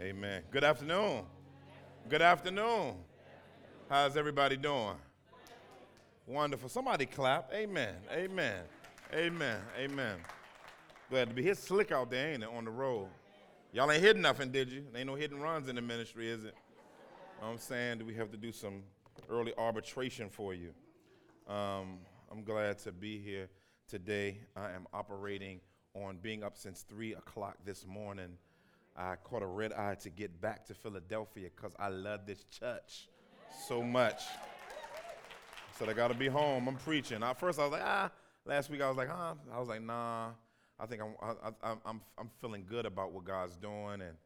Amen. Good afternoon. Good afternoon. How's everybody doing? Wonderful. Somebody clap. Amen. Amen. Amen. Amen. Glad to be here. Slick out there, ain't it, on the road? Y'all ain't hidden nothing, did you? Ain't no hidden runs in the ministry, is it? I'm saying, we have to do some early arbitration for you? Um, I'm glad to be here today. I am operating on being up since 3 o'clock this morning. I caught a red eye to get back to Philadelphia because I love this church so much. I said, I got to be home. I'm preaching. At first, I was like, ah. Last week, I was like, huh? I was like, nah. I think I'm, I, I, I'm, I'm feeling good about what God's doing, and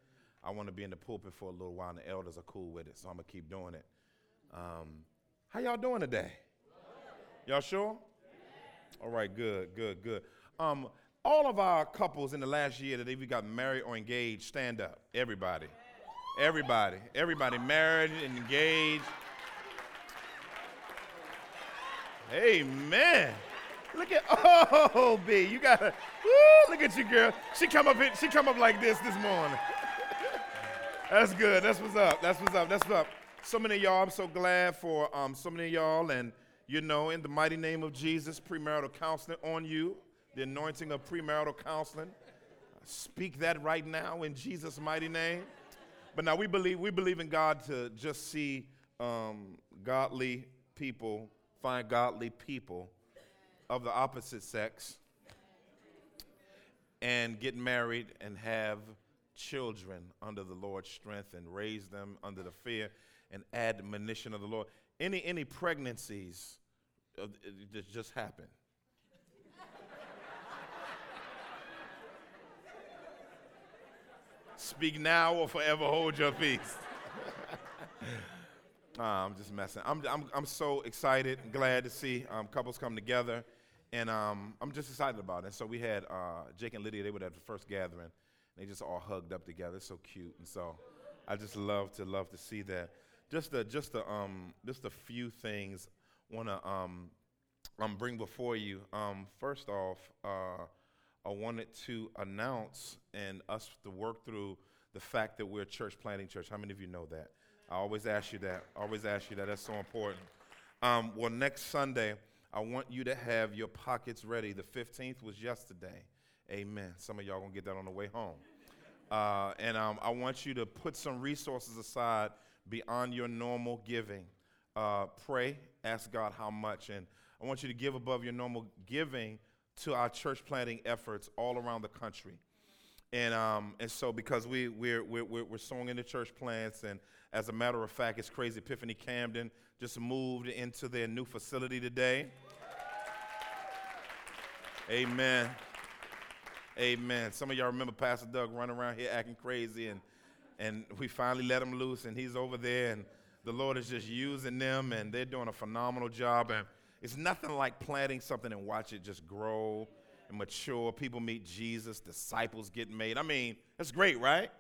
I want to be in the pulpit for a little while, and the elders are cool with it, so I'm going to keep doing it. Um, how y'all doing today? Y'all sure? All right, good, good, good. Um, all of our couples in the last year that either got married or engaged, stand up. Everybody. Everybody. Everybody married and engaged. Amen. Look at oh B, you got to look at you, girl. She come up she come up like this this morning. That's good. That's what's up. That's what's up. That's what's up. So many y'all, I'm so glad for um, so many y'all, and you know, in the mighty name of Jesus, premarital counseling on you the anointing of premarital counseling. Speak that right now in Jesus' mighty name. But now we believe we believe in God to just see um, godly people, find godly people of the opposite sex, and get married and have children under the Lord's strength and raise them under the fear and admonition of the Lord. Any any pregnancies uh, that just happen Speak now or forever hold your peace. uh, I'm just messing. I'm, I'm, I'm so excited glad to see um, couples come together. And um, I'm just excited about it. So we had uh, Jake and Lydia, they were at the first gathering. They just all hugged up together. so cute. And so I just love to love to see that. Just a, just a, um, just a few things I want to um, um, bring before you. Um, first off, uh, I wanted to announce and us to work through the fact that we're a church planting church. How many of you know that? I always ask you that. I always ask you that. That's so important. Um, well, next Sunday, I want you to have your pockets ready. The 15th was yesterday. Amen. Some of y'all gonna get that on the way home. Uh, and um, I want you to put some resources aside beyond your normal giving. Uh, pray, ask God how much, and I want you to give above your normal giving to our church planting efforts all around the country. And, um, and so because we, we're, we're, we're sowing into church plants, and as a matter of fact, it's crazy. Epiphany Camden just moved into their new facility today. Amen. Amen. Some of y'all remember Pastor Doug running around here acting crazy, and, and we finally let him loose, and he's over there, and the Lord is just using them, and they're doing a phenomenal job. And it's nothing like planting something and watch it just grow and mature. People meet Jesus, disciples get made. I mean, that's great, right?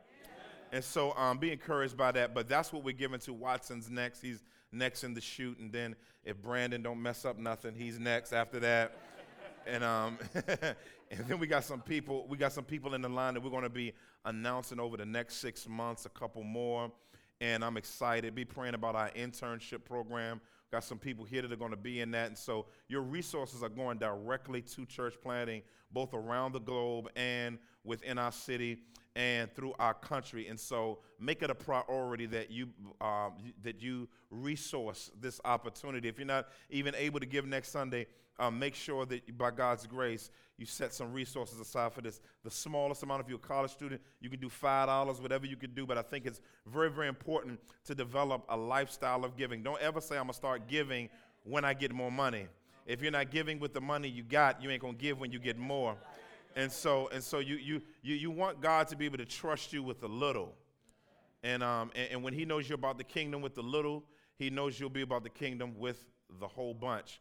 And so um, be encouraged by that. But that's what we're giving to Watson's next. He's next in the chute. And then if Brandon don't mess up nothing, he's next after that. and um, and then we got some people. We got some people in the line that we're going to be announcing over the next six months. A couple more, and I'm excited. Be praying about our internship program. Got some people here that are going to be in that. And so your resources are going directly to church planting, both around the globe and within our city and through our country. And so make it a priority that you, um, that you resource this opportunity. If you're not even able to give next Sunday, um, make sure that by God's grace, you set some resources aside for this. The smallest amount, if you're a college student, you can do $5, whatever you can do. But I think it's very, very important to develop a lifestyle of giving. Don't ever say, I'm going to start giving when I get more money. If you're not giving with the money you got, you ain't going to give when you get more. And so, and so you, you, you, you want God to be able to trust you with a little. And, um, and, and when He knows you're about the kingdom with the little, He knows you'll be about the kingdom with the whole bunch.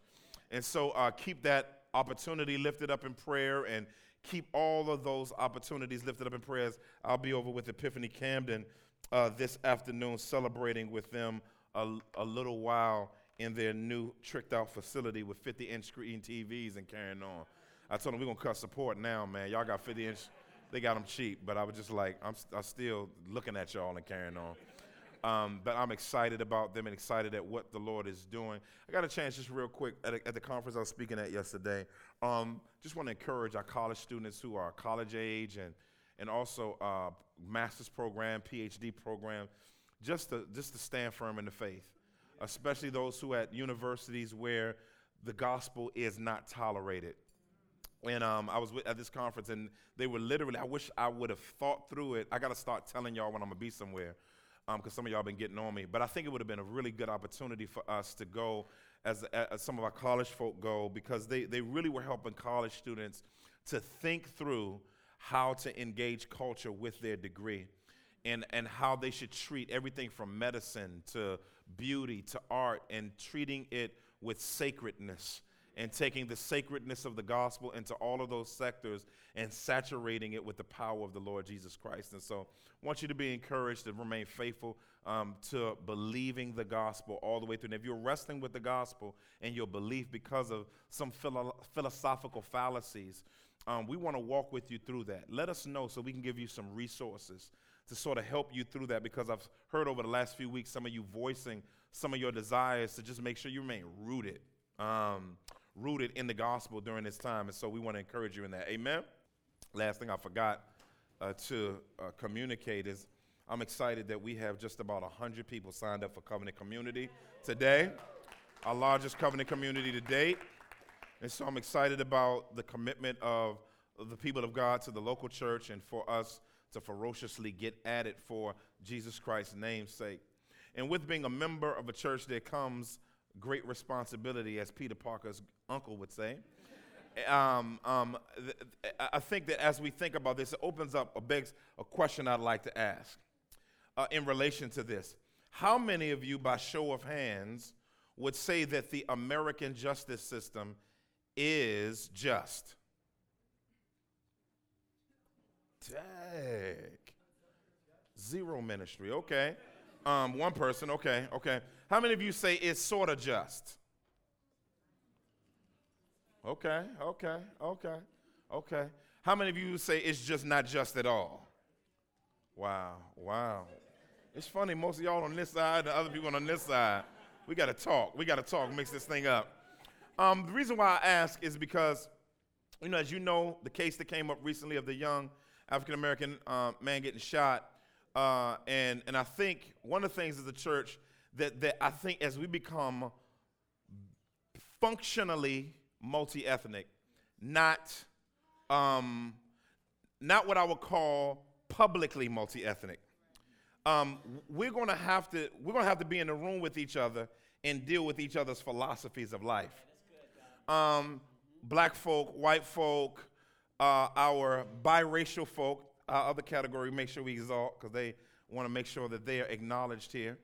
And so uh, keep that opportunity lifted up in prayer and keep all of those opportunities lifted up in prayers. I'll be over with Epiphany Camden uh, this afternoon celebrating with them a, a, little while in their new tricked out facility with 50 inch screen TVs and carrying on. I told them we're going to cut support now, man. Y'all got 50 inch they got them cheap, but I was just like, I'm, I'm still looking at y'all and carrying on. Um, but I'm excited about them and excited at what the Lord is doing. I got a chance just real quick at, a, at the conference I was speaking at yesterday. Um, just want to encourage our college students who are college age and and also uh, master's program, PhD program, just to just to stand firm in the faith, especially those who at universities where the gospel is not tolerated. And um, I was at this conference, and they were literally. I wish I would have thought through it. I got to start telling y'all when I'm gonna be somewhere because um, some of y'all been getting on me. But I think it would have been a really good opportunity for us to go as, as some of our college folk go because they, they really were helping college students to think through how to engage culture with their degree and, and how they should treat everything from medicine to beauty to art and treating it with sacredness and taking the sacredness of the gospel into all of those sectors and saturating it with the power of the Lord Jesus Christ. And so I want you to be encouraged to remain faithful um, to believing the gospel all the way through. And if you're wrestling with the gospel and your belief because of some philo- philosophical fallacies, um, we want to walk with you through that. Let us know so we can give you some resources to sort of help you through that because I've heard over the last few weeks some of you voicing some of your desires to just make sure you remain rooted. Um, rooted in the gospel during this time. And so we want to encourage you in that. Amen. Last thing I forgot uh, to uh, communicate is I'm excited that we have just about 100 people signed up for Covenant Community today, our largest covenant community to date. And so I'm excited about the commitment of the people of God to the local church and for us to ferociously get at it for Jesus Christ's name's sake. And with being a member of a church, there comes great responsibility, as Peter Parker's uncle would say. Um, um, th- I think that as we think about this, it opens up a begs a question I'd like to ask uh, in relation to this. How many of you, by show of hands, would say that the American justice system is just? Take Zero ministry. Okay. Um, one person. Okay. Okay. How many of you say it's sort of just? Okay, okay, okay, okay. How many of you say it's just not just at all? Wow, wow. It's funny, most of y'all on this side, the other people on this side, we got to talk. We got to talk, mix this thing up. Um, the reason why I ask is because, you know, as you know, the case that came up recently of the young African American uh, man getting shot, uh, and, and I think one of the things as a church that, that I think as we become functionally multi ethnic, not, um, not what I would call publicly multi ethnic. Um, we're going to have to we're going to have to be in the room with each other and deal with each other's philosophies of life. Um, black folk, white folk, uh, our biracial folk, our other category, make sure we exalt because they want to make sure that they are acknowledged here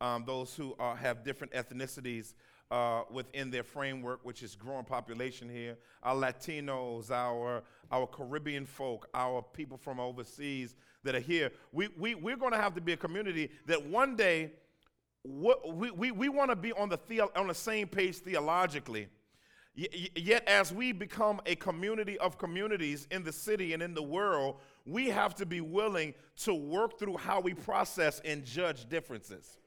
um, those who uh, have different ethnicities uh, within their framework, which is growing population here, our Latinos, our, our Caribbean folk, our people from overseas that are here. We, we, we're going to have to be a community that one day we, we, we want to be on the, theo- on the same page theologically. yet, as we become a community of communities in the city and in the world, we have to be willing to work through how we process and judge differences.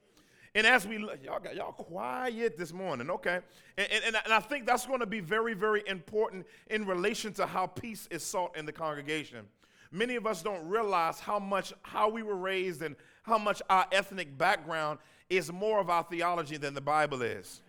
And as we y'all got y'all quiet this morning, okay? And, and, and I think that's going to be very, very important in relation to how peace is sought in the congregation. Many of us don't realize how much how we were raised and how much our ethnic background is more of our theology than the Bible is.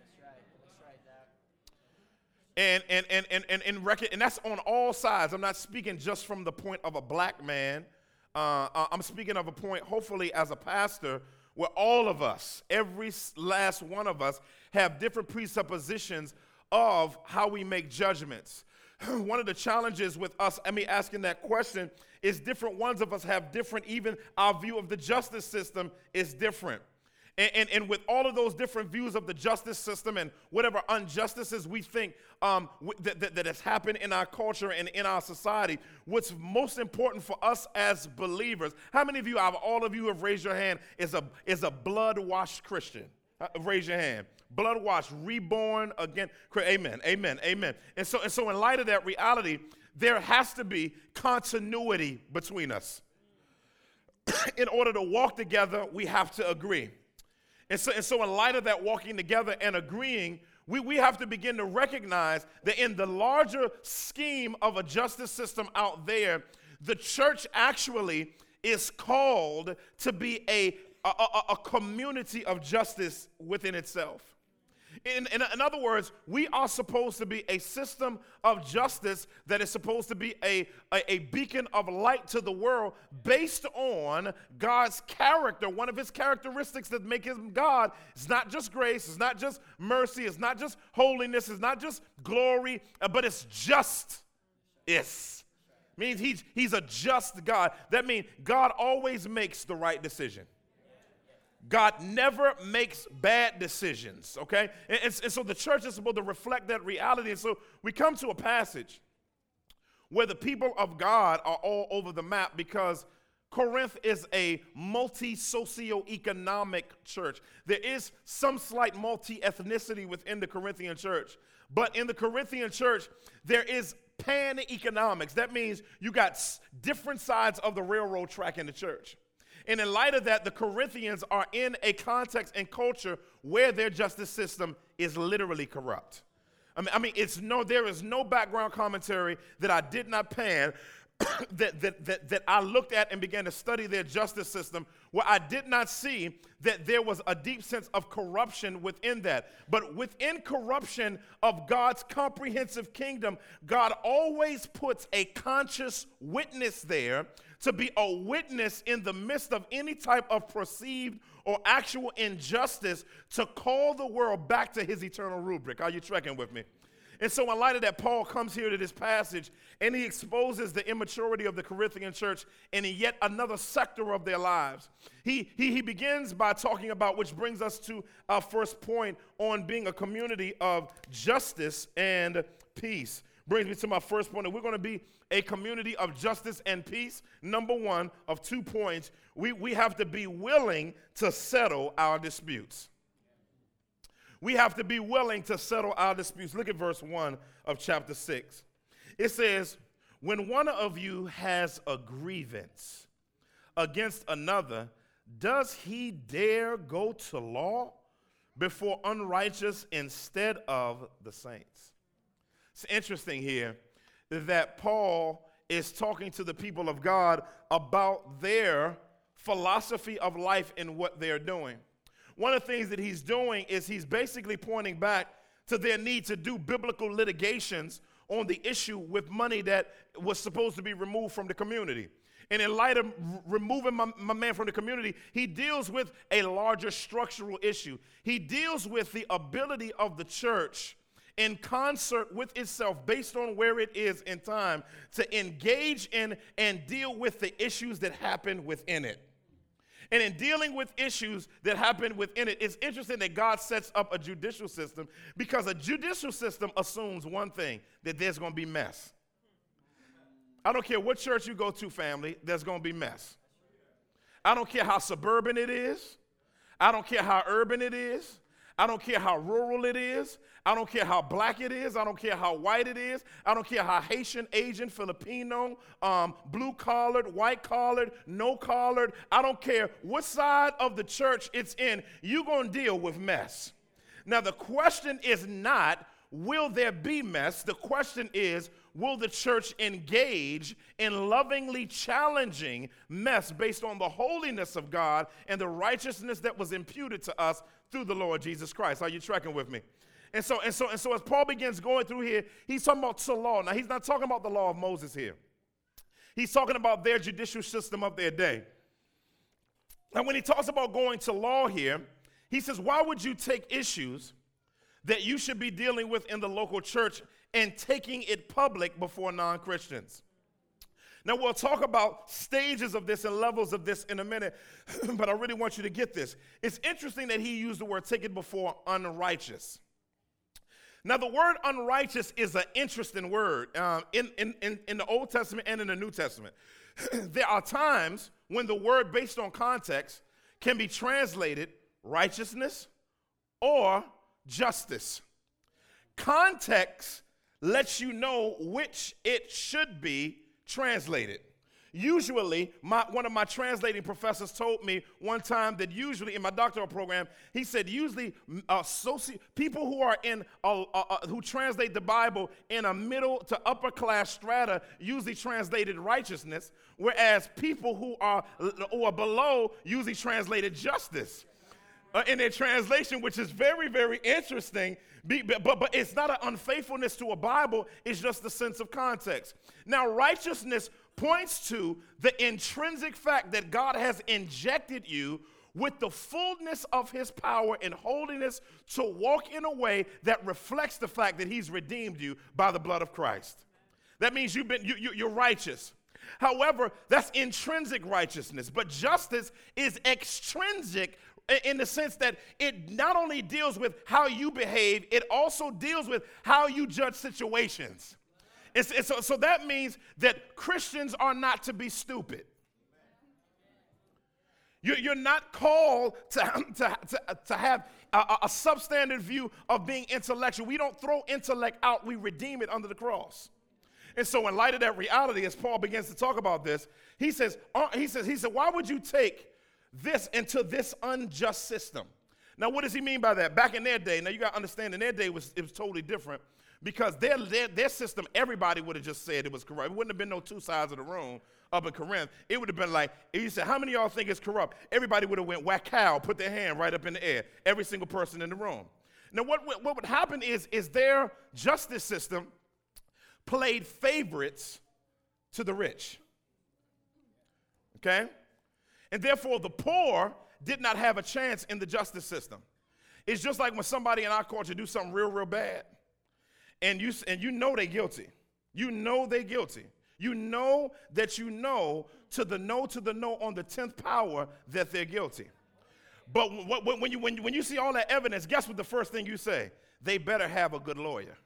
And, and, and, and, and, and, record, and that's on all sides. I'm not speaking just from the point of a black man. Uh, uh I'm speaking of a point, hopefully, as a pastor, where all of us, every last one of us, have different presuppositions of how we make judgments. one of the challenges with us, I mean, asking that question is different ones of us have different, even our view of the justice system is different. And, and, and, with all of those different views of the justice system and whatever injustices we think um, that, that, that has happened in our culture and in our society, what's most important for us as believers, how many of you, all of you have raised your hand, is a, is a blood washed Christian? Uh, raise your hand. Blood washed, reborn again. Amen, amen, amen. And so, and so, in light of that reality, there has to be continuity between us. in order to walk together, we have to agree. And so, and so, in light of that walking together and agreeing, we, we have to begin to recognize that in the larger scheme of a justice system out there, the church actually is called to be a, a, a, a community of justice within itself. In, in, in, other words, we are supposed to be a system of justice that is supposed to be a, a, a, beacon of light to the world based on God's character. One of his characteristics that make him God is not just grace, it's not just mercy, it's not just holiness, it's not just glory, uh, but it's just. Yes. Means he's, he's a just God. That means God always makes the right decision. God never makes bad decisions, okay? And, and, and, so the church is supposed to reflect that reality. And so we come to a passage where the people of God are all over the map because Corinth is a multi socioeconomic church. There is some slight multi ethnicity within the Corinthian church, but in the Corinthian church, there is pan economics. That means you got different sides of the railroad track in the church. And in light of that, the Corinthians are in a context and culture where their justice system is literally corrupt. I mean, I mean it's no, there is no background commentary that I did not pan that, that, that, that I looked at and began to study their justice system where I did not see that there was a deep sense of corruption within that. But within corruption of God's comprehensive kingdom, God always puts a conscious witness there to be a witness in the midst of any type of perceived or actual injustice to call the world back to his eternal rubric. Are you trekking with me? And so, in light of that, Paul comes here to this passage and he exposes the immaturity of the Corinthian church in yet another sector of their lives. He, he, he begins by talking about, which brings us to our first point on being a community of justice and peace. Brings me to my first point, and we're going to be a community of justice and peace. Number one of two points, we, we have to be willing to settle our disputes. We have to be willing to settle our disputes. Look at verse 1 of chapter 6. It says, When one of you has a grievance against another, does he dare go to law before unrighteous instead of the saints? It's interesting here that Paul is talking to the people of God about their philosophy of life and what they're doing. One of the things that he's doing is he's basically pointing back to their need to do biblical litigations on the issue with money that was supposed to be removed from the community. And in light of removing my, my, man from the community, he deals with a larger structural issue. He deals with the ability of the church in concert with itself based on where it is in time to engage in and deal with the issues that happen within it. And in dealing with issues that happen within it, it's interesting that God sets up a judicial system because a judicial system assumes one thing that there's going to be mess. I don't care what church you go to, family, there's going to be mess. I don't care how suburban it is, I don't care how urban it is. I don't care how rural it is. I don't care how black it is. I don't care how white it is. I don't care how Haitian, Asian, Filipino, um, blue collared, white collared, no collared. I don't care what side of the church it's in. You're going to deal with mess. Now, the question is not, will there be mess? The question is, will the church engage in lovingly challenging mess based on the holiness of God and the righteousness that was imputed to us through the Lord Jesus Christ. Are you tracking with me? And so, and so, and so as Paul begins going through here, he's talking about law. Now, he's not talking about the law of Moses here. He's talking about their judicial system of their day. And when he talks about going to law here, he says, why would you take issues that you should be dealing with in the local church and taking it public before non Christians? Now, we'll talk about stages of this and levels of this in a minute, but I really want you to get this. It's interesting that he used the word take it before unrighteous. Now, the word unrighteous is an interesting word um, in, in, in, in the Old Testament and in the New Testament. there are times when the word, based on context, can be translated righteousness or justice. Context lets you know which it should be translated. Usually, my, one of my translating professors told me one time that usually in my doctoral program, he said usually uh, soci- people who are in a, who translate the Bible in a middle to upper class strata usually translated righteousness, whereas people who are or below usually translated justice. Uh, in their translation, which is very, very interesting. Be, but, but it's not an unfaithfulness to a Bible, it's just the sense of context. Now, righteousness points to the intrinsic fact that God has injected you with the fullness of his power and holiness to walk in a way that reflects the fact that he's redeemed you by the blood of Christ. That means you've been you, you, you're righteous. However, that's intrinsic righteousness, but justice is extrinsic in the sense that it not only deals with how you behave, it also deals with how you judge situations. It's, it's, so, so that means that Christians are not to be stupid. You're not called to, to, to, to have a, a, substandard view of being intellectual. We don't throw intellect out, we redeem it under the cross. And so, in light of that reality, as Paul begins to talk about this, he says, uh, he says, he said, why would you take this into this unjust system? Now, what does he mean by that? Back in their day, now you got to understand, in their day was it was totally different because their, their, their system, everybody would have just said it was corrupt. It wouldn't have been no two sides of the room up in Corinth. It would have been like, if you said, how many of y'all think it's corrupt? Everybody would have went whack cow, put their hand right up in the air. Every single person in the room. Now, what, what, what would happen is, is their justice system played favorites to the rich. Okay? And therefore, the poor did not have a chance in the justice system. It's just like when somebody in our culture do something real, real bad and you, and you know they're guilty. You know they're guilty. You know that you know to the no to the no on the 10th power that they're guilty. But when you, when, you, when you see all that evidence, guess what the first thing you say? They better have a good lawyer.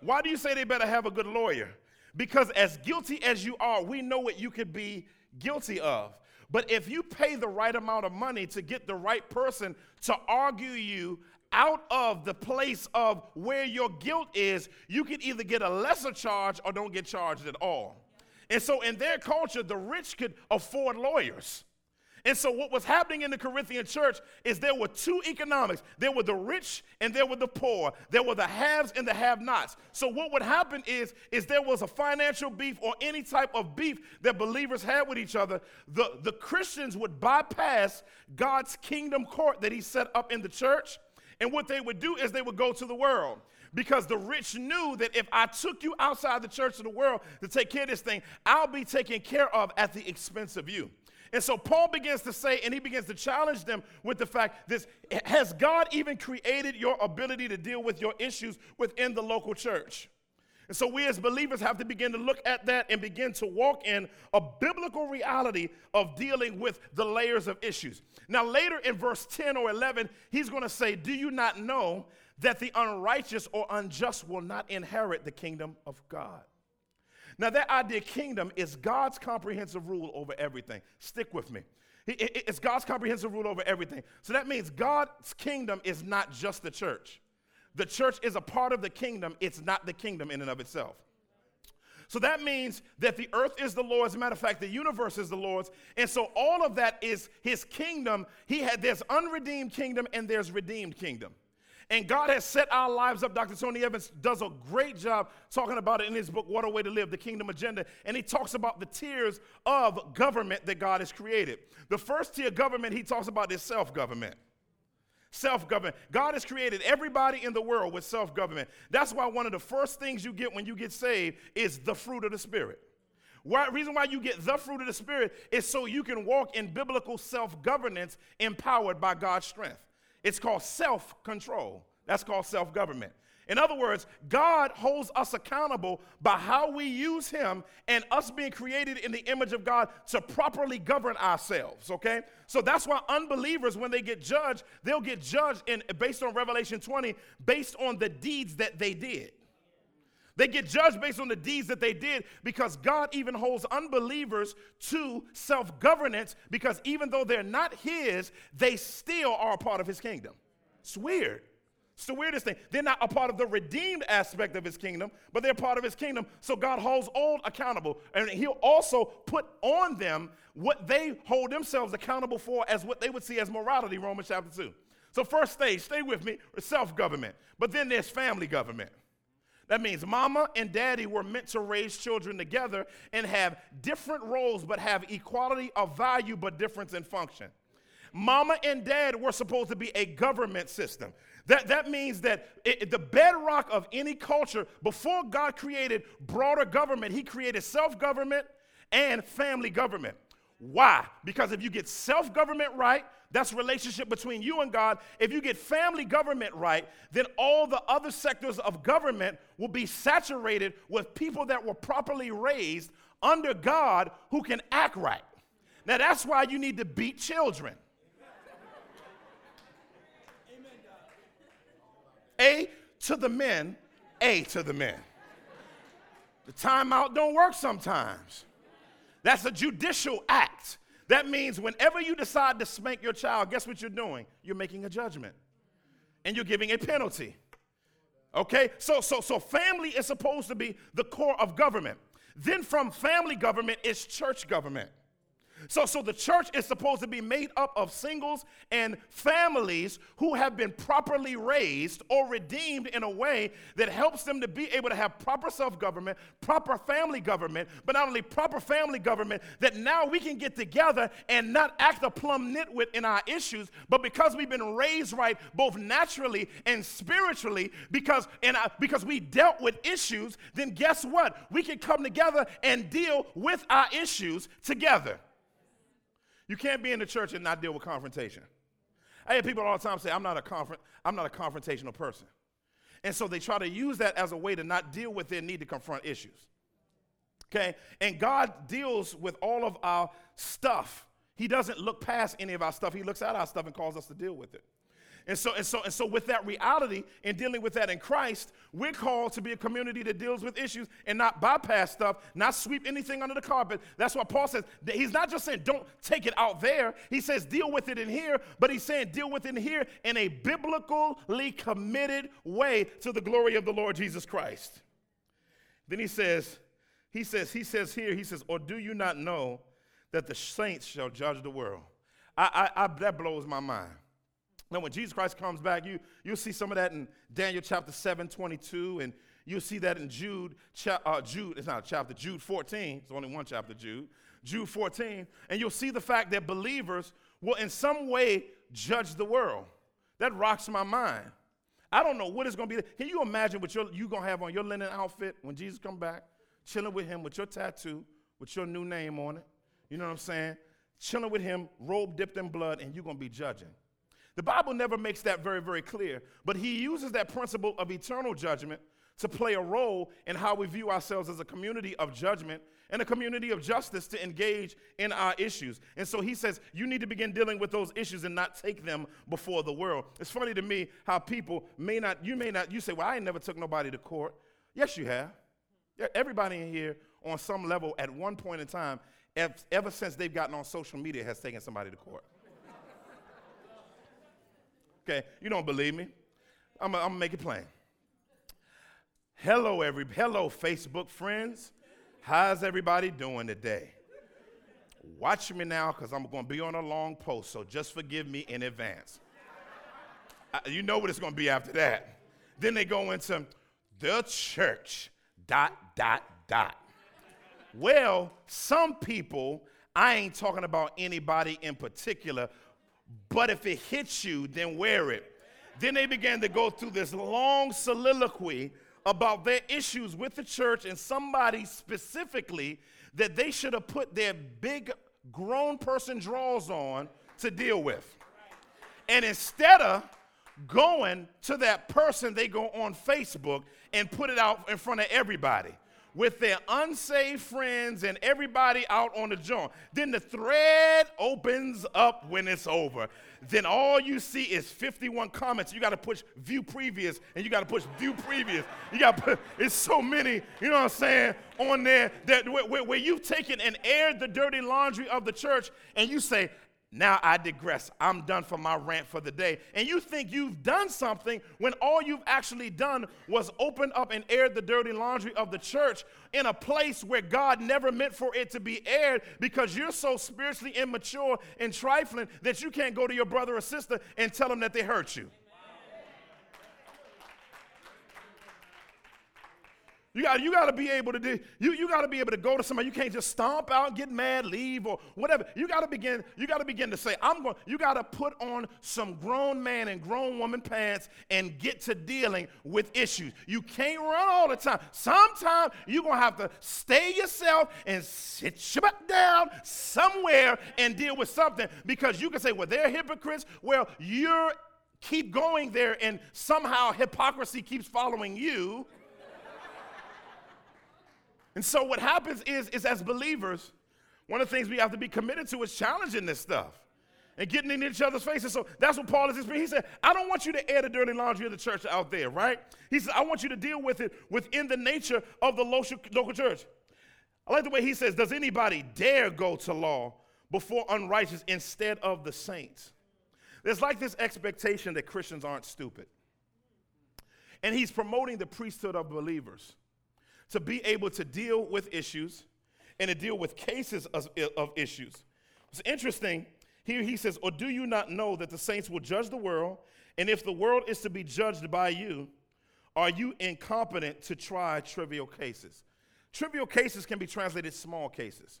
Why do you say they better have a good lawyer? Because as guilty as you are, we know what you could be guilty of. But if you pay the right amount of money to get the right person to argue you out of the place of where your guilt is, you can either get a lesser charge or don't get charged at all. And so, in their culture, the rich could afford lawyers. And so, what was happening in the Corinthian church is there were two economics there were the rich and there were the poor. There were the haves and the have nots. So, what would happen is, is there was a financial beef or any type of beef that believers had with each other. The, the Christians would bypass God's kingdom court that He set up in the church and what they would do is they would go to the world because the rich knew that if I took you outside the church of the world to take care of this thing, I'll be taken care of at the expense of you. And so Paul begins to say, and he begins to challenge them with the fact this has God even created your ability to deal with your issues within the local church? And so we as believers have to begin to look at that and begin to walk in a biblical reality of dealing with the layers of issues. Now, later in verse 10 or 11, he's going to say, Do you not know that the unrighteous or unjust will not inherit the kingdom of God? Now, that idea, kingdom, is God's comprehensive rule over everything. Stick with me. It's God's comprehensive rule over everything. So that means God's kingdom is not just the church. The church is a part of the kingdom, it's not the kingdom in and of itself. So that means that the earth is the Lord's. Matter of fact, the universe is the Lord's. And so all of that is his kingdom. He had there's unredeemed kingdom and there's redeemed kingdom. And God has set our lives up. Dr. Tony Evans does a great job talking about it in his book, What a Way to Live, the Kingdom Agenda. And he talks about the tiers of government that God has created. The first tier government he talks about is self government self government. God has created everybody in the world with self government. That's why one of the first things you get when you get saved is the fruit of the Spirit. Why, reason why you get the fruit of the Spirit is so you can walk in biblical self governance empowered by God's strength. It's called self control. That's called self government. In other words, God holds us accountable by how we use Him and us being created in the image of God to properly govern ourselves, okay? So that's why unbelievers, when they get judged, they'll get judged in, based on Revelation 20, based on the deeds that they did. They get judged based on the deeds that they did because God even holds unbelievers to self governance because even though they're not His, they still are a part of His kingdom. It's weird. It's the weirdest thing. They're not a part of the redeemed aspect of his kingdom, but they're part of his kingdom. So God holds all accountable. And he'll also put on them what they hold themselves accountable for as what they would see as morality, Romans chapter 2. So, first stage, stay with me, self government. But then there's family government. That means mama and daddy were meant to raise children together and have different roles, but have equality of value, but difference in function. Mama and dad were supposed to be a government system. That, that means that it, the bedrock of any culture, before God created broader government, He created self government and family government. Why? Because if you get self government right, that's relationship between you and God. If you get family government right, then all the other sectors of government will be saturated with people that were properly raised under God who can act right. Now that's why you need to beat children. A to the men, A to the men. The timeout don't work sometimes. That's a judicial act. That means whenever you decide to spank your child, guess what you're doing? You're making a judgment. And you're giving a penalty. Okay? So so so family is supposed to be the core of government. Then from family government is church government. So, so the church is supposed to be made up of singles and families who have been properly raised or redeemed in a way that helps them to be able to have proper self government, proper family government, but not only proper family government, that now we can get together and not act a plumb nitwit in our issues, but because we've been raised right both naturally and spiritually, because, and I, because we dealt with issues, then guess what? We can come together and deal with our issues together. You can't be in the church and not deal with confrontation. I hear people all the time say, I'm not a, confront- I'm not a confrontational person. And so they try to use that as a way to not deal with their need to confront issues. Okay? And God deals with all of our stuff. He doesn't look past any of our stuff. He looks at our stuff and calls us to deal with it. And so, and so, and so, with that reality and dealing with that in Christ, we're called to be a community that deals with issues and not bypass stuff, not sweep anything under the carpet. That's why Paul says he's not just saying don't take it out there. He says deal with it in here, but he's saying deal with it in here in a biblically committed way to the glory of the Lord Jesus Christ. Then he says, he says, he says here, he says, or do you not know that the saints shall judge the world? I, I, I that blows my mind. Now, when Jesus Christ comes back, you, you'll see some of that in Daniel chapter 7, 22, and you'll see that in Jude, cha- uh, Jude, it's not a chapter, Jude 14, it's only one chapter, Jude, Jude 14, and you'll see the fact that believers will in some way judge the world. That rocks my mind. I don't know what it's going to be. Can you imagine what you're, you're going to have on your linen outfit when Jesus come back? Chilling with him with your tattoo, with your new name on it. You know what I'm saying? Chilling with him, robe dipped in blood, and you're going to be judging. The Bible never makes that very, very clear, but he uses that principle of eternal judgment to play a role in how we view ourselves as a community of judgment and a community of justice to engage in our issues. And so he says, you need to begin dealing with those issues and not take them before the world. It's funny to me how people may not, you may not, you say, well, I ain't never took nobody to court. Yes, you have. Everybody in here, on some level, at one point in time, ever since they've gotten on social media, has taken somebody to court. Okay, you don't believe me? I'm gonna make it plain. Hello, every hello, Facebook friends. How's everybody doing today? Watch me now, because I'm gonna be on a long post, so just forgive me in advance. I, you know what it's gonna be after that. Then they go into the church, dot, dot, dot. Well, some people, I ain't talking about anybody in particular, but if it hits you, then wear it. Then they began to go through this long soliloquy about their issues with the church and somebody specifically that they should have put their big grown person drawers on to deal with. And instead of going to that person, they go on Facebook and put it out in front of everybody with their unsaved friends and everybody out on the joint. Then the thread opens up when it's over. Then all you see is 51 comments. You got to push view previous and you got to push view previous. You got to it's so many, you know what I'm saying, on there that where, where, where you've taken and aired the dirty laundry of the church and you say, now I digress. I'm done for my rant for the day. And you think you've done something when all you've actually done was open up and aired the dirty laundry of the church in a place where God never meant for it to be aired because you're so spiritually immature and trifling that you can't go to your brother or sister and tell them that they hurt you. You got, you got to be able to do, you, you got to be able to go to somebody. You can't just stomp out, get mad, leave, or whatever. You got to begin, you got to begin to say, I'm going, you got to put on some grown man and grown woman pants and get to dealing with issues. You can't run all the time. Sometimes you're going to have to stay yourself and sit your butt down somewhere and deal with something because you can say, well, they're hypocrites. Well, you're keep going there and somehow hypocrisy keeps following you and so what happens is, is as believers, one of the things we have to be committed to is challenging this stuff and getting in each other's faces. So that's what Paul is experiencing. He said, I don't want you to air the dirty laundry of the church out there, right? He said, I want you to deal with it within the nature of the local, local church. I like the way he says, Does anybody dare go to law before unrighteous instead of the saints? There's like this expectation that Christians aren't stupid. And he's promoting the priesthood of believers to be able to deal with issues and to deal with cases of, of issues. It's interesting. Here he says, Or do you not know that the saints will judge the world? And if the world is to be judged by you, are you incompetent to try trivial cases? Trivial cases can be translated small cases.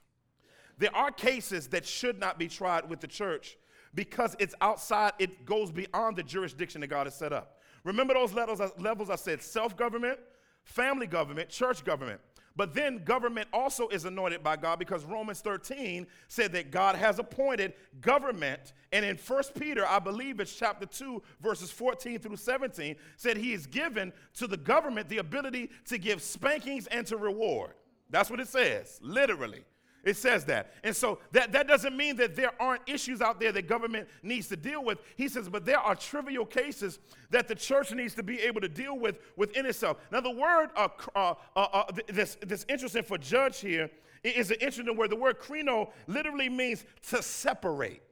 There are cases that should not be tried with the church because it's outside, it goes beyond the jurisdiction that God has set up. Remember those levels, levels I said self government, family government, church government. But then government also is anointed by God because Romans 13 said that God has appointed government. And in 1 Peter, I believe it's chapter 2, verses 14 through 17, said he is given to the government the ability to give spankings and to reward. That's what it says, literally. It says that. And so that, that doesn't mean that there aren't issues out there that government needs to deal with. He says, but there are trivial cases that the church needs to be able to deal with within itself. Now, the word uh, uh, uh, uh this, this interesting for judge here is an interesting word. The word krino literally means to separate,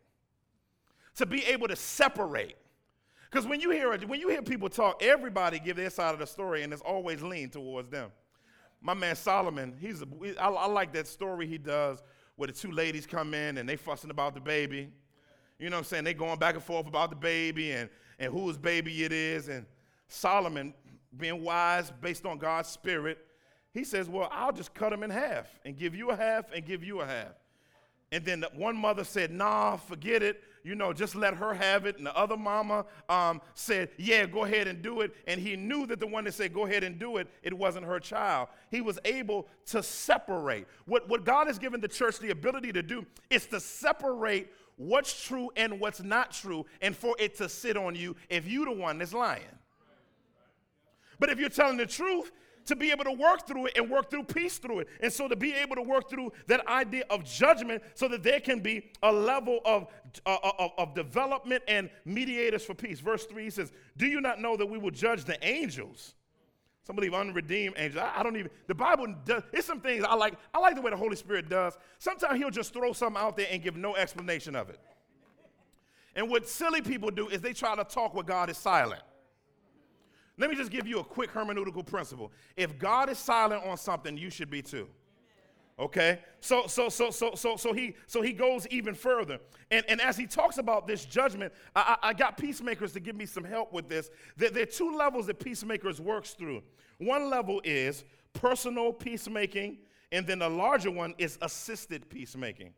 to be able to separate. Because when you hear when you hear people talk, everybody give their side of the story, and it's always lean towards them my man Solomon, he's a, I, I like that story he does where the two ladies come in and they fussing about the baby. You know what I'm saying? They going back and forth about the baby and, and whose baby it is. And Solomon, being wise based on God's spirit, he says, Well, I'll just cut them in half and give you a half and give you a half. And then the one mother said, Nah, forget it you know, just let her have it. And the other mama um, said, yeah, go ahead and do it. And he knew that the one that said, go ahead and do it, it wasn't her child. He was able to separate. What, what God has given the church the ability to do is to separate what's true and what's not true and for it to sit on you if you're the one that's lying. But if you're telling the truth, to be able to work through it and work through peace through it. And so to be able to work through that idea of judgment so that there can be a level of, uh, uh of, of, development and mediators for peace. Verse 3 says, Do you not know that we will judge the angels? Some believe unredeemed angels. I, I don't even, the Bible does, it's some things I like. I like the way the Holy Spirit does. Sometimes he'll just throw something out there and give no explanation of it. And what silly people do is they try to talk where God is silent. Let me just give you a quick hermeneutical principle. If God is silent on something, you should be too. Okay? So so so so so so he so he goes even further. And and as he talks about this judgment, I, I got peacemakers to give me some help with this. There, there are two levels that peacemakers works through. One level is personal peacemaking, and then the larger one is assisted peacemaking.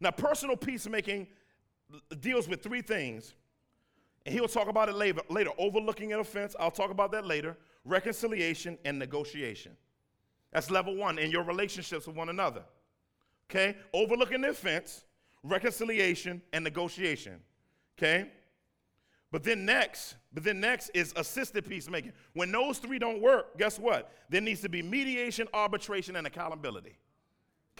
Now, personal peacemaking deals with three things and he'll talk about it later, later. Overlooking an offense, I'll talk about that later. Reconciliation and negotiation. That's level one in your relationships with one another. Okay? Overlooking the offense, reconciliation, and negotiation. Okay? But then next, but then next is assisted peacemaking. When those three don't work, guess what? There needs to be mediation, arbitration, and accountability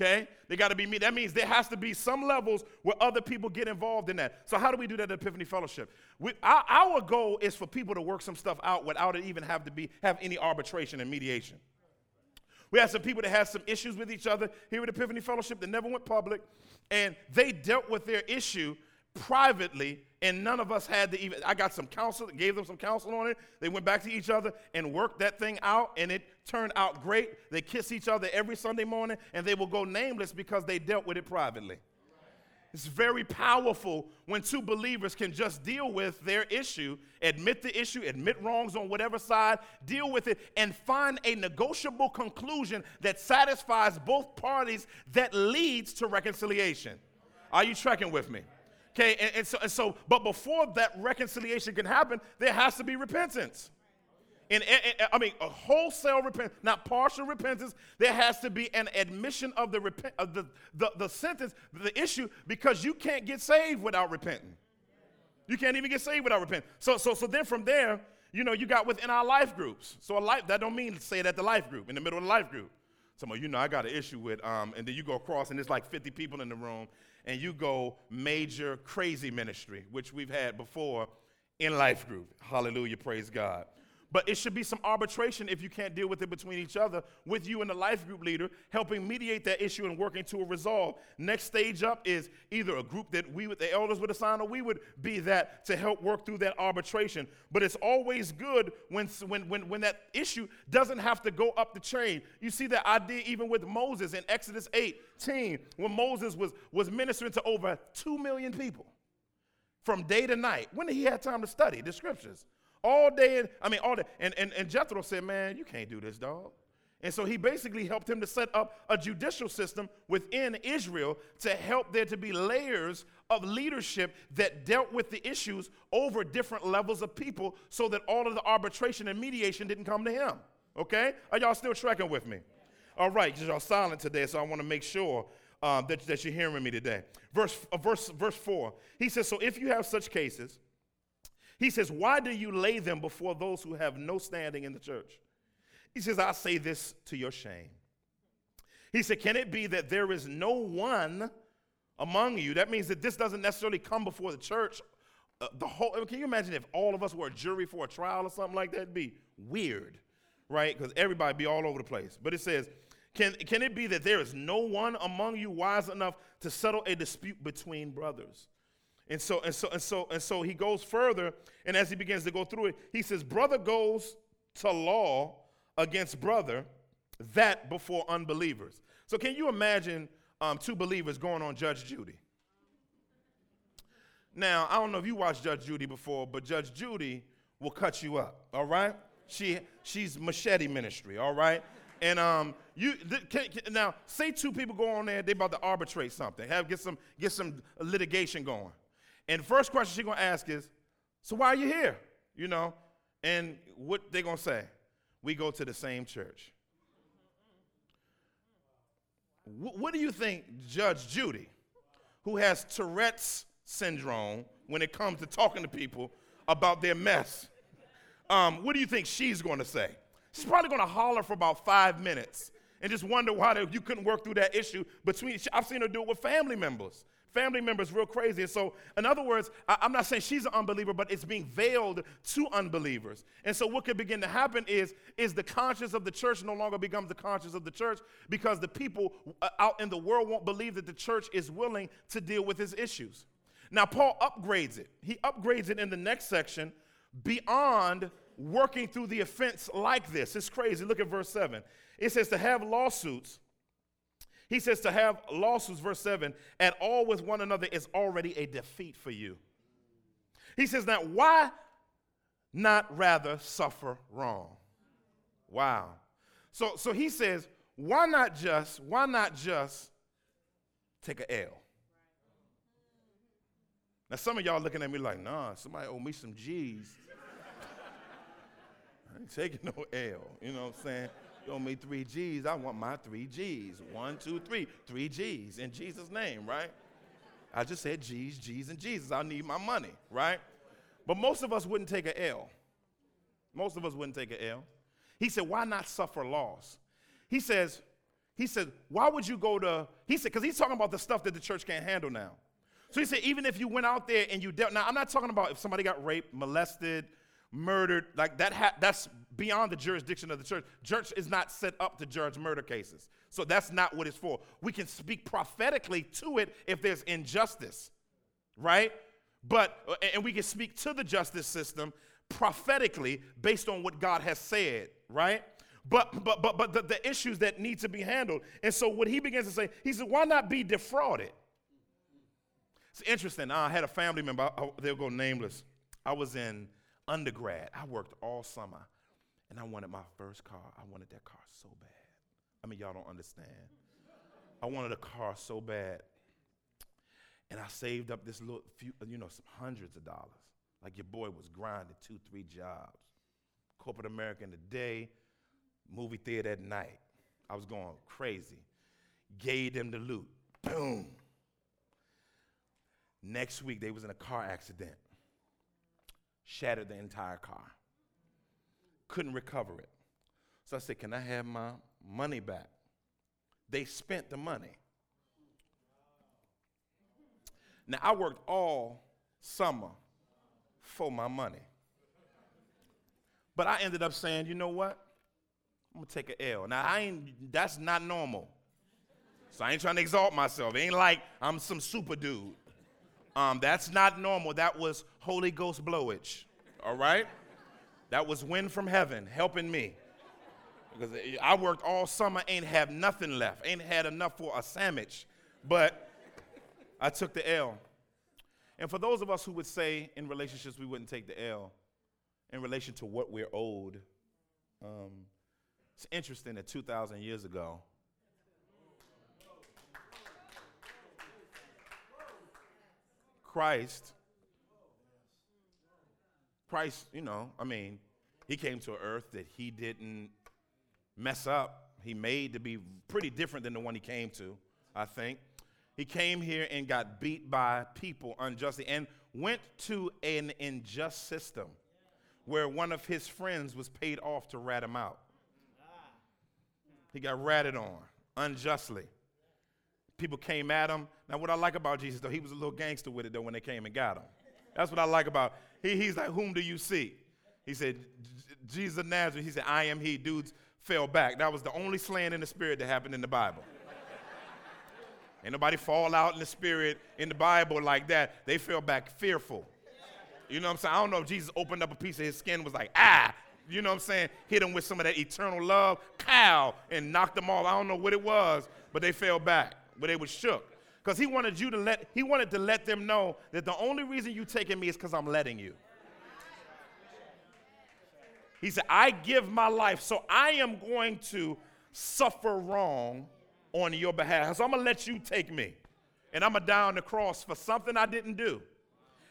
okay? They got to be me. That means there has to be some levels where other people get involved in that. So how do we do that at Epiphany Fellowship? We, our, our goal is for people to work some stuff out without it even have to be have any arbitration and mediation. We had some people that had some issues with each other here at Epiphany Fellowship that never went public, and they dealt with their issue privately, and none of us had to even. I got some counsel, gave them some counsel on it. They went back to each other and worked that thing out, and it turned out great. They kiss each other every Sunday morning, and they will go nameless because they dealt with it privately. It's very powerful when two believers can just deal with their issue, admit the issue, admit wrongs on whatever side, deal with it, and find a negotiable conclusion that satisfies both parties that leads to reconciliation. Are you tracking with me? Okay, and, and, so, and so, but before that reconciliation can happen, there has to be repentance. I mean, a wholesale repentance, not partial repentance. There has to be an admission of the, repent, of the, the, the sentence, the issue, because you can't get saved without repenting. You can't even get saved without repenting. So, so, so then from there, you know, you got within our life groups. So a life, that don't mean say it at the life group, in the middle of the life group. Some of you know I got an issue with, um, and then you go across and there's like 50 people in the room, and you go major crazy ministry, which we've had before in life group. Hallelujah, praise God. But it should be some arbitration if you can't deal with it between each other, with you and the life group leader, helping mediate that issue and working to a resolve. Next stage up is either a group that we, the elders, would assign, or we would be that to help work through that arbitration. But it's always good when, when, when, when that issue doesn't have to go up the chain. You see that idea even with Moses in Exodus 18, when Moses was, was ministering to over 2 million people from day to night. When did he have time to study the scriptures? All day. I mean, all day. And, and, and Jethro said, Man, you can't do this, dog. And so he basically helped him to set up a judicial system within Israel to help there to be layers of leadership that dealt with the issues over different levels of people so that all of the arbitration and mediation didn't come to him. Okay? Are y'all still tracking with me? All right, y'all silent today, so I want to make sure um, that, that you're hearing me today. Verse, uh, verse, verse 4, he says, So if you have such cases, he says, Why do you lay them before those who have no standing in the church? He says, I say this to your shame. He said, Can it be that there is no one among you? That means that this doesn't necessarily come before the church. Uh, the whole, can you imagine if all of us were a jury for a trial or something like that? It'd be weird, right? Because everybody be all over the place. But it says, can, can it be that there is no one among you wise enough to settle a dispute between brothers? And so, and so, and so, and so he goes further, and as he begins to go through it, he says, Brother goes to law against brother, that before unbelievers. So can you imagine um, two believers going on Judge Judy? Now, I don't know if you watched Judge Judy before, but Judge Judy will cut you up, all right? She, she's machete ministry, all right? And um, you th- can, can, now say two people go on there, they about to arbitrate something, have get some get some litigation going. And the first question she's gonna ask is, so why are you here? You know, and what they're gonna say? We go to the same church. What do you think Judge Judy, who has Tourette's syndrome when it comes to talking to people about their mess, um, what do you think she's gonna say? She's probably gonna holler for about five minutes and just wonder why you couldn't work through that issue between. I've seen her do it with family members family members real crazy. And so, in other words, I, am not saying she's an unbeliever, but it's being veiled to unbelievers. And so, what could begin to happen is, is the conscience of the church no longer becomes the conscience of the church because the people uh, out in the world won't believe that the church is willing to deal with his issues. Now, Paul upgrades it. He upgrades it in the next section beyond working through the offense like this. It's crazy. Look at verse 7. It says to have lawsuits he says to have lawsuits, verse 7, at all with one another is already a defeat for you. He says, now why not rather suffer wrong? Wow. So, so he says, why not just, why not just take a L? Now some of y'all looking at me like, nah, somebody owe me some G's. I ain't taking no L. You know what I'm saying? Owe me three G's. I want my three G's. One, two, three. Three G's in Jesus' name, right? I just said G's, G's, and Jesus. I need my money, right? But most of us wouldn't take an L. Most of us wouldn't take an L. He said, why not suffer loss? He says, he said, why would you go to, he said, because he's talking about the stuff that the church can't handle now. So he said, even if you went out there and you dealt, now I'm not talking about if somebody got raped, molested, murdered, like that, ha- that's beyond the jurisdiction of the church. Church is not set up to judge murder cases. So that's not what it's for. We can speak prophetically to it if there's injustice, right? But, and we can speak to the justice system prophetically based on what God has said, right? But, but, but, but the, the issues that need to be handled. And so what he begins to say, he said, why not be defrauded? It's interesting. I had a family member, they'll go nameless. I was in undergrad. I worked all summer, and I wanted my first car. I wanted that car so bad. I mean, y'all don't understand. I wanted a car so bad. And I saved up this little few, you know, some hundreds of dollars. Like your boy was grinding two, three jobs. Corporate America in the day, movie theater at night. I was going crazy. Gave them the loot. Boom. Next week, they was in a car accident. Shattered the entire car. Couldn't recover it. So I said, Can I have my money back? They spent the money. Now, I worked all summer for my money. But I ended up saying, you know what? I'm gonna take an L. Now I ain't that's not normal. So I ain't trying to exalt myself. It ain't like I'm some super dude. Um, that's not normal. That was Holy Ghost blowage. All right? That was wind from heaven helping me. Because I worked all summer, ain't have nothing left, ain't had enough for a sandwich. But I took the L. And for those of us who would say in relationships we wouldn't take the L, in relation to what we're owed, um, it's interesting that 2,000 years ago, Christ, Christ, you know, I mean, he came to an earth that he didn't mess up. He made to be pretty different than the one he came to, I think. He came here and got beat by people unjustly and went to an unjust system where one of his friends was paid off to rat him out. He got ratted on unjustly. People came at him. Now, what I like about Jesus, though, he was a little gangster with it, though, when they came and got him. That's what I like about he, He's like, Whom do you see? He said, Jesus of Nazareth. He said, I am he. Dudes fell back. That was the only slaying in the spirit that happened in the Bible. Ain't nobody fall out in the spirit in the Bible like that. They fell back fearful. You know what I'm saying? I don't know if Jesus opened up a piece of his skin was like, ah, you know what I'm saying? Hit them with some of that eternal love, cow, and knocked them off. I don't know what it was, but they fell back. But they were shook. Because he wanted you to let, he wanted to let them know that the only reason you taking me is because I'm letting you. He said, I give my life, so I am going to suffer wrong on your behalf. So I'm gonna let you take me. And I'm gonna die on the cross for something I didn't do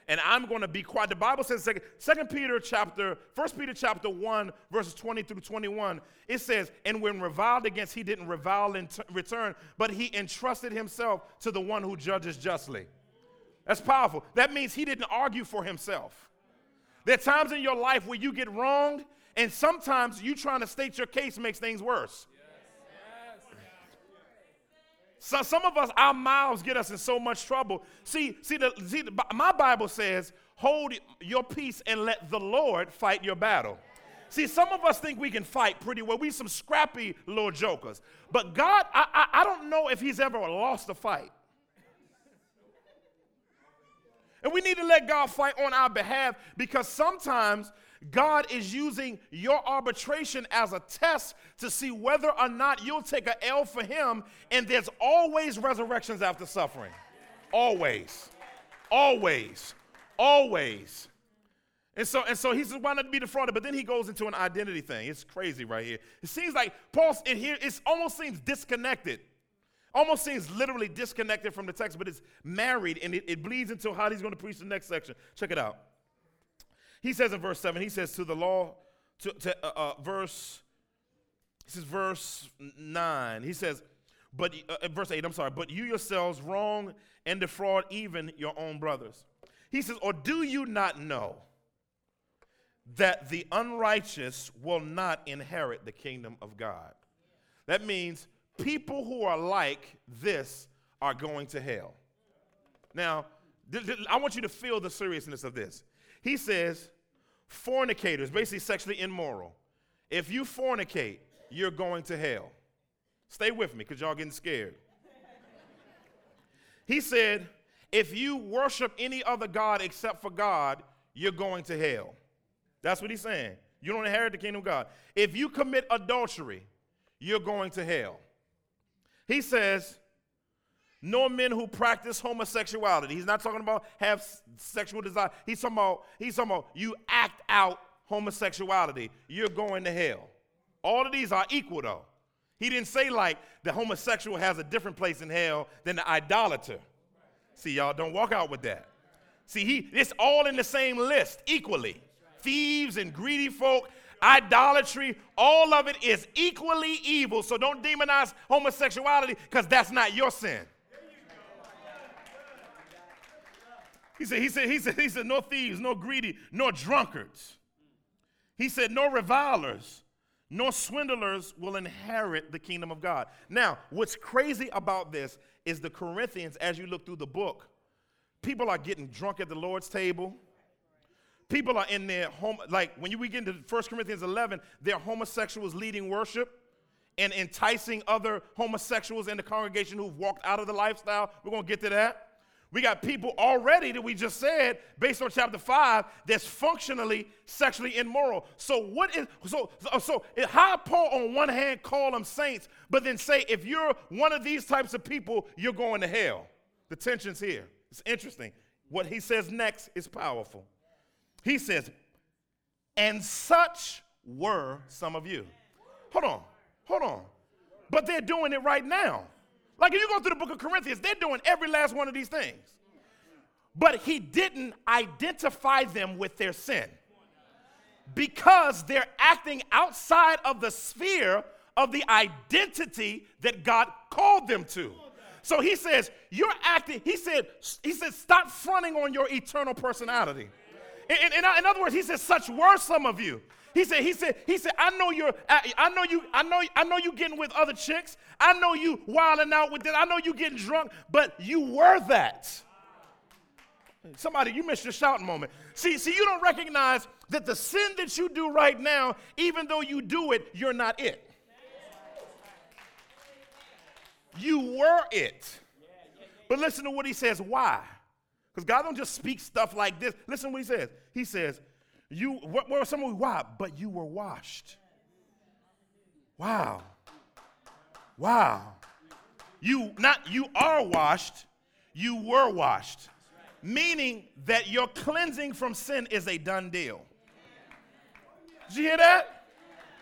and I'm going to be quiet. The Bible says, Second Peter chapter, First Peter chapter 1, verses 20 through 21, it says, And when reviled against, he didn't revile in t- return, but he entrusted himself to the one who judges justly. That's powerful. That means he didn't argue for himself. There are times in your life where you get wronged, and sometimes you trying to state your case makes things worse. So some of us, our mouths get us in so much trouble. See, see, the, see the, my Bible says, hold your peace and let the Lord fight your battle. See, some of us think we can fight pretty well. We some scrappy little jokers. But God, I, I, I don't know if he's ever lost a fight. And we need to let God fight on our behalf because sometimes God is using your arbitration as a test to see whether or not you'll take an L for Him, and there's always resurrections after suffering. Always. Always. Always. And so, and so he says, why not be defrauded? But then he goes into an identity thing. It's crazy right here. It seems like Paul's in here, it almost seems disconnected. Almost seems literally disconnected from the text, but it's married and it, it bleeds into how he's going to preach the next section. Check it out. He says in verse 7, he says to the law, to, to uh, uh, verse, this is verse 9. He says, but, uh, verse 8, I'm sorry, but you yourselves wrong and defraud even your own brothers. He says, or do you not know that the unrighteous will not inherit the kingdom of God? That means people who are like this are going to hell. Now, th- th- I want you to feel the seriousness of this. He says, fornicators, basically sexually immoral. If you fornicate, you're going to hell. Stay with me because y'all getting scared. He said, If you worship any other God except for God, you're going to hell. That's what he's saying. You don't inherit the kingdom of God. If you commit adultery, you're going to hell. He says, nor men who practice homosexuality. He's not talking about have sexual desire. He's talking about, he's talking about you act out homosexuality. You're going to hell. All of these are equal though. He didn't say like the homosexual has a different place in hell than the idolater. See, y'all don't walk out with that. See, he it's all in the same list equally. Thieves and greedy folk, idolatry, all of it is equally evil. So don't demonize homosexuality because that's not your sin. He said, he said, he said, he said, no thieves, no greedy, nor drunkards. He said, no revilers, nor swindlers will inherit the kingdom of God. Now, what's crazy about this is the Corinthians, as you look through the book, people are getting drunk at the Lord's table. People are in their home, like when you get into 1 Corinthians 11, they're homosexuals leading worship and enticing other homosexuals in the congregation who've walked out of the lifestyle. We're going to get to that. We got people already that we just said, based on chapter five, that's functionally sexually immoral. So what is so so how Paul on one hand call them saints, but then say if you're one of these types of people, you're going to hell. The tension's here. It's interesting. What he says next is powerful. He says, and such were some of you. Hold on, hold on. But they're doing it right now. Like if you go through the book of Corinthians, they're doing every last one of these things. But he didn't identify them with their sin because they're acting outside of the sphere of the identity that God called them to. So he says, You're acting, he said, he said, stop fronting on your eternal personality. In, in, in other words, he says, such were some of you. He said, he said, he said, I know you're, I know you, I know, I know you getting with other chicks. I know you wilding out with that. I know you getting drunk, but you were that. Somebody, you missed your shouting moment. See, see, you don't recognize that the sin that you do right now, even though you do it, you're not it. You were it. But listen to what he says. Why? Because God don't just speak stuff like this. Listen what he says. He says, you, what were some of you? Why? But you were washed. Wow. Wow. You, not you are washed, you were washed. Meaning that your cleansing from sin is a done deal. Did you hear that?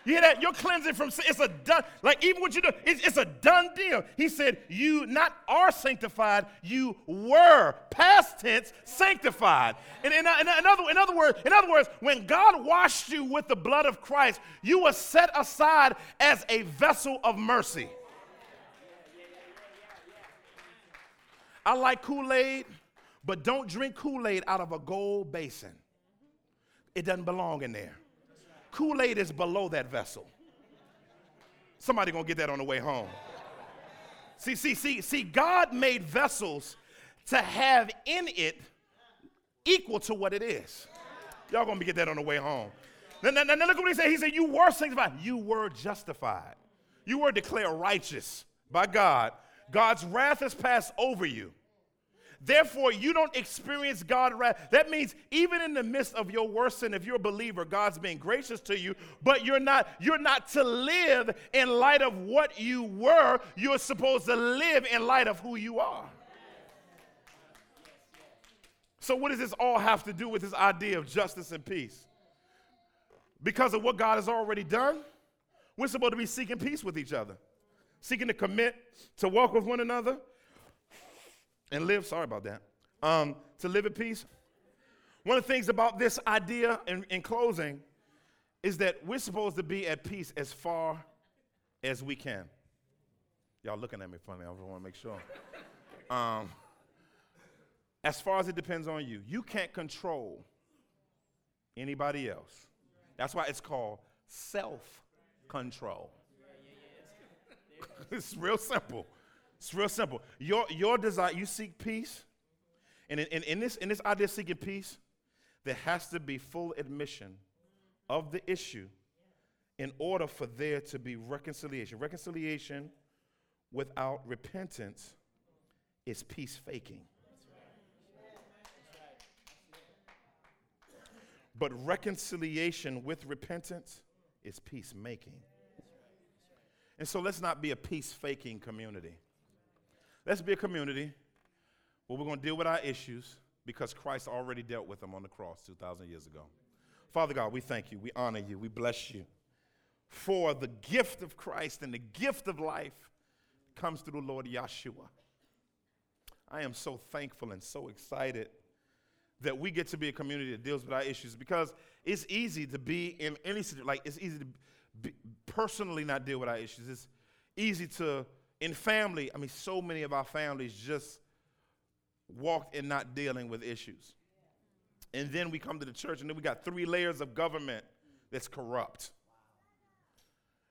You hear that? You're cleansing from sin. It's a done, like even what you do, it's, it's, a done deal. He said, You not are sanctified, you were past tense sanctified. And in, in, in, other, in, other words, in other words, when God washed you with the blood of Christ, you were set aside as a vessel of mercy. I like Kool-Aid, but don't drink Kool-Aid out of a gold basin. It doesn't belong in there. Kool Aid is below that vessel. Somebody gonna get that on the way home. See, see, see, see, God made vessels to have in it equal to what it is. Y'all gonna get that on the way home. Now, now, now look what he said. He said, You were sanctified, you were justified, you were declared righteous by God. God's wrath has passed over you. Therefore, you don't experience God wrath. That means even in the midst of your worst sin, if you're a believer, God's being gracious to you, but you're not, you're not to live in light of what you were. You're supposed to live in light of who you are. So, what does this all have to do with this idea of justice and peace? Because of what God has already done, we're supposed to be seeking peace with each other, seeking to commit to walk with one another, and live, sorry about that, um, to live at peace. One of the things about this idea in, in closing is that we're supposed to be at peace as far as we can. Y'all looking at me funny, I want to make sure. Um, as far as it depends on you, you can't control anybody else. That's why it's called self control. it's real simple. It's real simple. Your, your desire, you seek peace. And in, in, in, this, in this idea of seeking peace, there has to be full admission of the issue in order for there to be reconciliation. Reconciliation without repentance is peace faking. But reconciliation with repentance is peacemaking. And so let's not be a peace faking community. Let's be a community where we're going to deal with our issues because Christ already dealt with them on the cross 2,000 years ago. Father God, we thank you, we honor you, we bless you for the gift of Christ and the gift of life comes through the Lord Yeshua. I am so thankful and so excited that we get to be a community that deals with our issues because it's easy to be in any situation, like it's easy to personally not deal with our issues. It's easy to, in family, I mean, so many of our families just walked in not dealing with issues. And then we come to the church, and then we got three layers of government that's corrupt.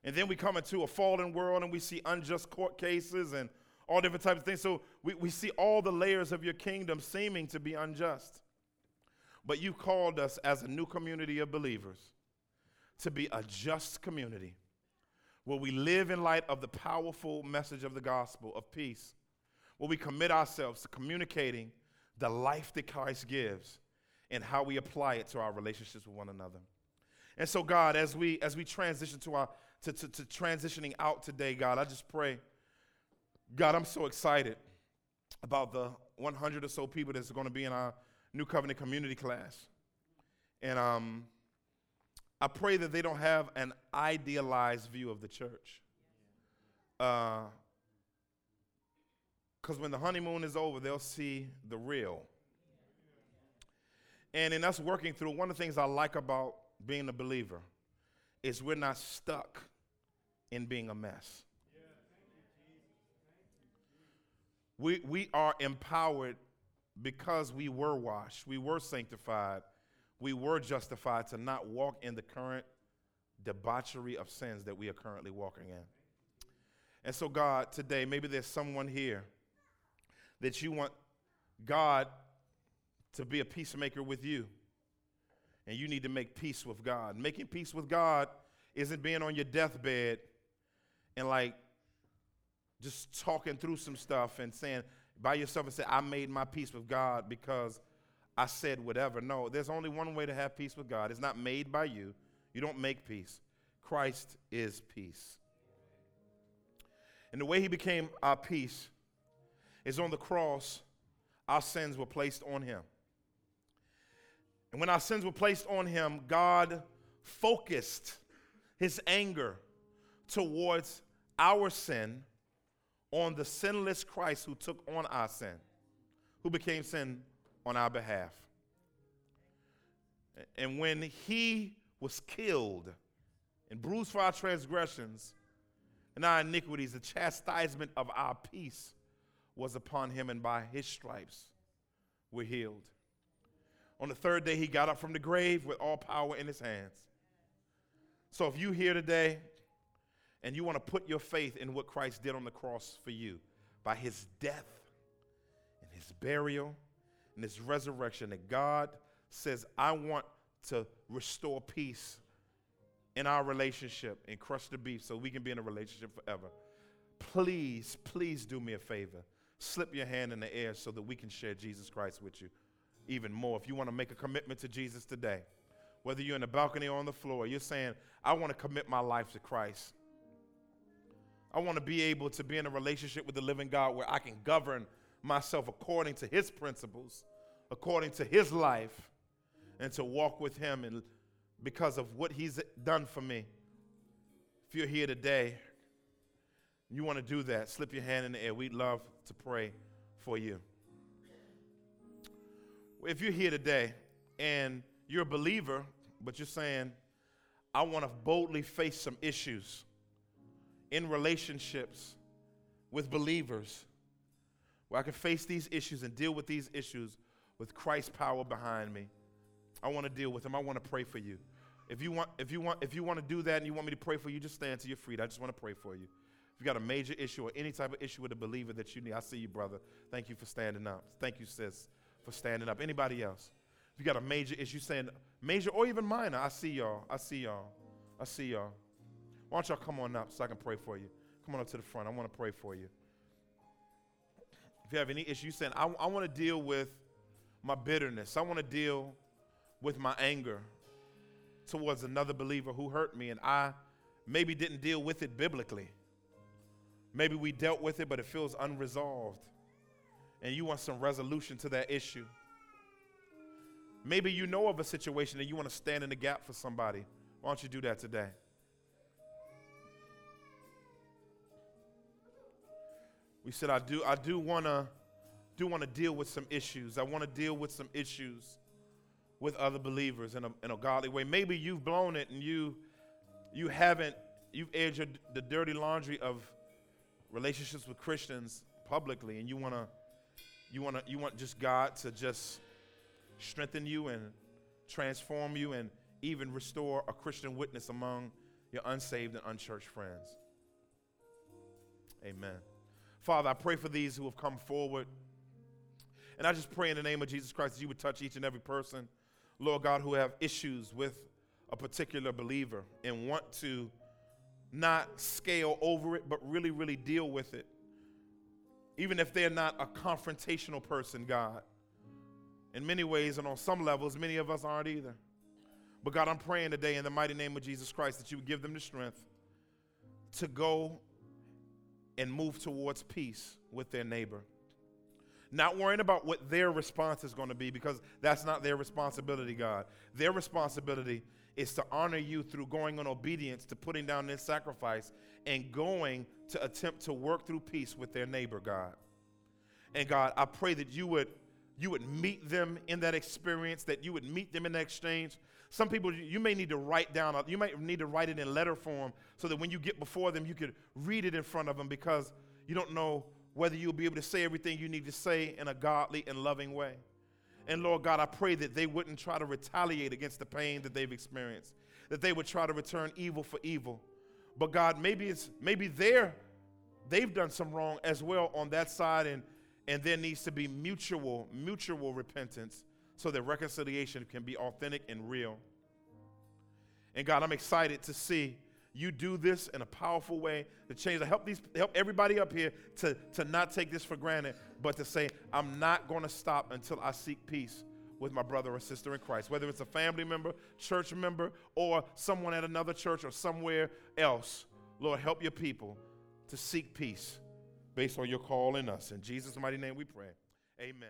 And then we come into a fallen world and we see unjust court cases and all different types of things. So we, we see all the layers of your kingdom seeming to be unjust. But you called us as a new community of believers to be a just community where we live in light of the powerful message of the gospel of peace, where we commit ourselves to communicating the life that Christ gives and how we apply it to our relationships with one another. And so, God, as we as we transition to our to, to, to transitioning out today, God, I just pray, God, I'm so excited about the 100 or so people that's going to be in our New Covenant community class. And um, I pray that they don't have an idealized view of the church. Because uh, when the honeymoon is over, they'll see the real. And in us working through, one of the things I like about being a believer is we're not stuck in being a mess. We, we are empowered because we were washed, we were sanctified, we were justified to not walk in the current debauchery of sins that we are currently walking in. And so, God, today, maybe there's someone here that you want God to be a peacemaker with you and you need to make peace with God. Making peace with God isn't being on your deathbed and like just talking through some stuff and saying by yourself and say, I made my peace with God because I said whatever. No, there's only one way to have peace with God. It's not made by you. You don't make peace. Christ is peace. And the way he became our peace is on the cross, our sins were placed on him. And when our sins were placed on him, God focused his anger towards our sin on the sinless Christ who took on our sin, who became sin on our behalf. And when he was killed and bruised for our transgressions and our iniquities, the chastisement of our peace was upon him, and by his stripes we're healed. On the third day, he got up from the grave with all power in his hands. So if you here today and you want to put your faith in what Christ did on the cross for you by his death and his burial and resurrection, that God says, I want to restore peace in our relationship and crush the beef so we can be in a relationship forever. Please, please do me a favor. Slip your hand in the air so that we can share Jesus Christ with you even more. If you want to make a commitment to Jesus today, whether you're in the balcony or on the floor, you're saying, I want to commit my life to Christ. I want to be able to be in a relationship with the living God where I can govern myself according to his principles, according to his life, and to walk with him and because of what he's done for me. If you're here today, you want to do that, slip your hand in the air. We'd love to pray for you if you're here today and you're a believer, but you're saying, I want to boldly face some issues in relationships with believers, where I can face these issues and deal with these issues with Christ's power behind me. I want to deal with them. I want to pray for you. If you want, if you want, if you want to do that and you want me to pray for you, just stand to your feet. I just want to pray for you. If you got a major issue or any type of issue with a believer that you need, I see you, brother. Thank you for standing up. Thank you, sis for standing up. Anybody else? If you got a major issue saying major or even minor, I see y'all. I see y'all. I see y'all. Why don't y'all come on up so I can pray for you? Come on up to the front. I want to pray for you. If you have any issue saying, I, I want to deal with my bitterness, I want to deal with my anger, towards another believer who hurt me and I maybe didn't deal with it biblically. Maybe we dealt with it, but it feels unresolved. And you want some resolution to that issue. Maybe you know of a situation and you want to stand in the gap for somebody. Why don't you do that today? We said, I do, I do want to do want to deal with some issues. I want to deal with some issues with other believers in a, in a godly way. Maybe you've blown it and you you haven't you've aired the dirty laundry of relationships with Christians publicly, and you want to you want to you want just God to just strengthen you and transform you and even restore a Christian witness among your unsaved and unchurched friends. Amen. Father, I pray for these who have come forward. And I just pray in the name of Jesus Christ that you would touch each and every person, Lord God, who have issues with a particular believer and want to not scale over it, but really, really deal with it. Even if they're not a confrontational person, God. In many ways and on some levels, many of us aren't either. But God, I'm praying today in the mighty name of Jesus Christ that you would give them the strength to go and move towards peace with their neighbor. Not worrying about what their response is going to be because that's not their responsibility, God. Their responsibility is to honor you through going on obedience to putting down their sacrifice and going to attempt to work through peace with their neighbor, God. And God, I pray that you would you would meet them in that experience, that you would meet them in that exchange. Some people you may need to write down, you might need to write it in letter form so that when you get before them, you could read it in front of them because you don't know whether you'll be able to say everything you need to say in a godly and loving way. And Lord God, I pray that they wouldn't try to retaliate against the pain that they've experienced, that they would try to return evil for evil. But God, maybe it's maybe they're they've done some wrong as well on that side, and and there needs to be mutual, mutual repentance so that reconciliation can be authentic and real. And God, I'm excited to see you do this in a powerful way to change, to help these, help everybody up here to, to not take this for granted, but to say, I'm not going to stop until I seek peace with my brother or sister in Christ, whether it's a family member, church member, or someone at another church or somewhere else. Lord, help your people to seek peace based on your call in us. In Jesus' mighty name we pray. Amen.